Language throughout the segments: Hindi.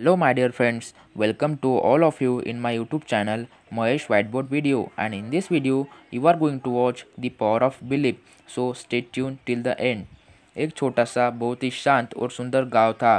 Hello my dear friends welcome to all of you in my YouTube channel Mahesh whiteboard video and in this video you are going to watch the power of believe so stay tune till the end एक छोटा सा बहुत ही शांत और सुंदर गाँव था।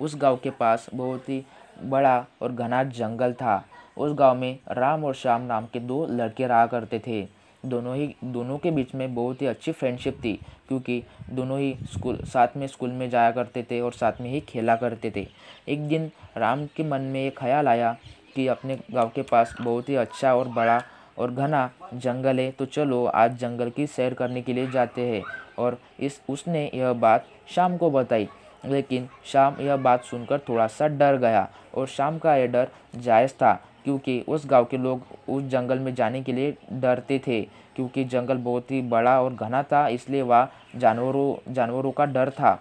उस गाँव के पास बहुत ही बड़ा और घना जंगल था। उस गाँव में राम और श्याम नाम के दो लड़के रहा करते थे। दोनों ही, दोनों के बीच में बहुत ही अच्छी फ्रेंडशिप थी, क्योंकि दोनों ही स्कूल साथ में स्कूल में जाया करते थे और साथ में ही खेला करते थे। एक दिन राम के मन में ये ख्याल आया कि अपने गाँव के पास बहुत ही अच्छा और बड़ा और घना जंगल है तो चलो आज जंगल की सैर करने के लिए जाते हैं। और इस, उसने यह बात शाम को बताई, लेकिन शाम यह बात सुनकर थोड़ा सा डर गया और शाम का यह डर जायज़ था। क्योंकि उस गाँव के लोग उस जंगल में जाने के लिए डरते थे, क्योंकि जंगल बहुत ही बड़ा और घना था, इसलिए वह जानवरों जानवरों का डर था।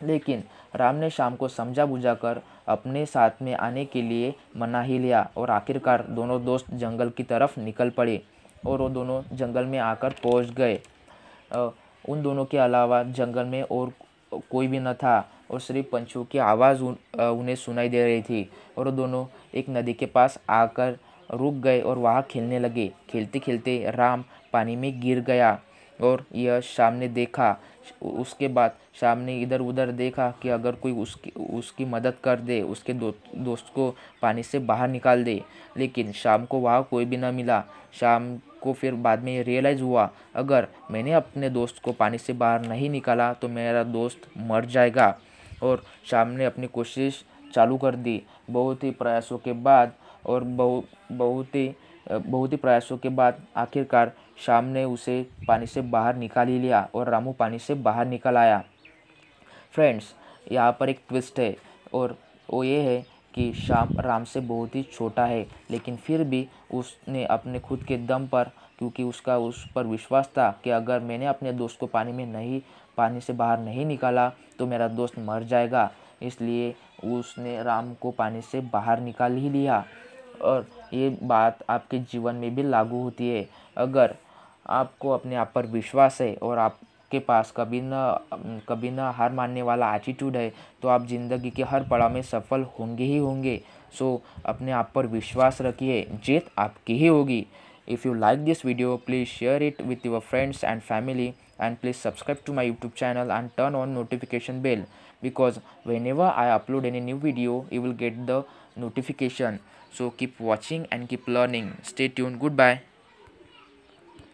लेकिन राम ने शाम को समझा बुझा कर अपने साथ में आने के लिए मना ही लिया और आखिरकार दोनों दोस्त जंगल की तरफ़ निकल पड़े और वो दोनों जंगल में आकर पहुँच गए। उन दोनों के अलावा जंगल में और कोई भी न था। और श्री पंछियों की आवाज़ उन, उन्हें सुनाई दे रही थी। और वो दोनों एक नदी के पास आकर रुक गए और वहाँ खेलने लगे। खेलते खेलते राम पानी में गिर गया और यह शाम ने देखा उसके बाद शाम ने इधर उधर देखा कि अगर कोई उसकी उसकी मदद कर दे उसके दो, दोस्त को पानी से बाहर निकाल दे। लेकिन शाम को वहाँ कोई भी ना मिला। शाम को फिर बाद में रियलाइज़ हुआ अगर मैंने अपने दोस्त को पानी से बाहर नहीं निकाला तो मेरा दोस्त मर जाएगा। और शाम ने अपनी कोशिश चालू कर दी। बहुत ही प्रयासों के बाद और बहु, बहुत ही बहुत ही प्रयासों के बाद आखिरकार शाम ने उसे पानी से बाहर निकाल ही लिया और रामू पानी से बाहर निकल आया। फ्रेंड्स, यहाँ पर एक ट्विस्ट है और वो ये है कि शाम राम से बहुत ही छोटा है, लेकिन फिर भी उसने अपने खुद के दम पर, क्योंकि उसका उस पर विश्वास था कि अगर मैंने अपने दोस्त को पानी में नहीं, पानी से बाहर नहीं निकाला तो मेरा दोस्त मर जाएगा। इसलिए उसने राम को पानी से बाहर निकाल ही लिया। और ये बात आपके जीवन में भी लागू होती है। अगर आपको अपने आप पर विश्वास है और के पास कभी ना, कभी न हार मानने वाला एटीट्यूड है तो आप ज़िंदगी के हर पड़ाव में सफल होंगे ही होंगे। सो अपने आप पर विश्वास रखिए, जीत आपकी ही होगी। If you like this video please share it with your friends and family and please subscribe to my YouTube channel and turn on notification bell because whenever I upload any new video you will get the notification so keep watching and keep learning stay tune goodbye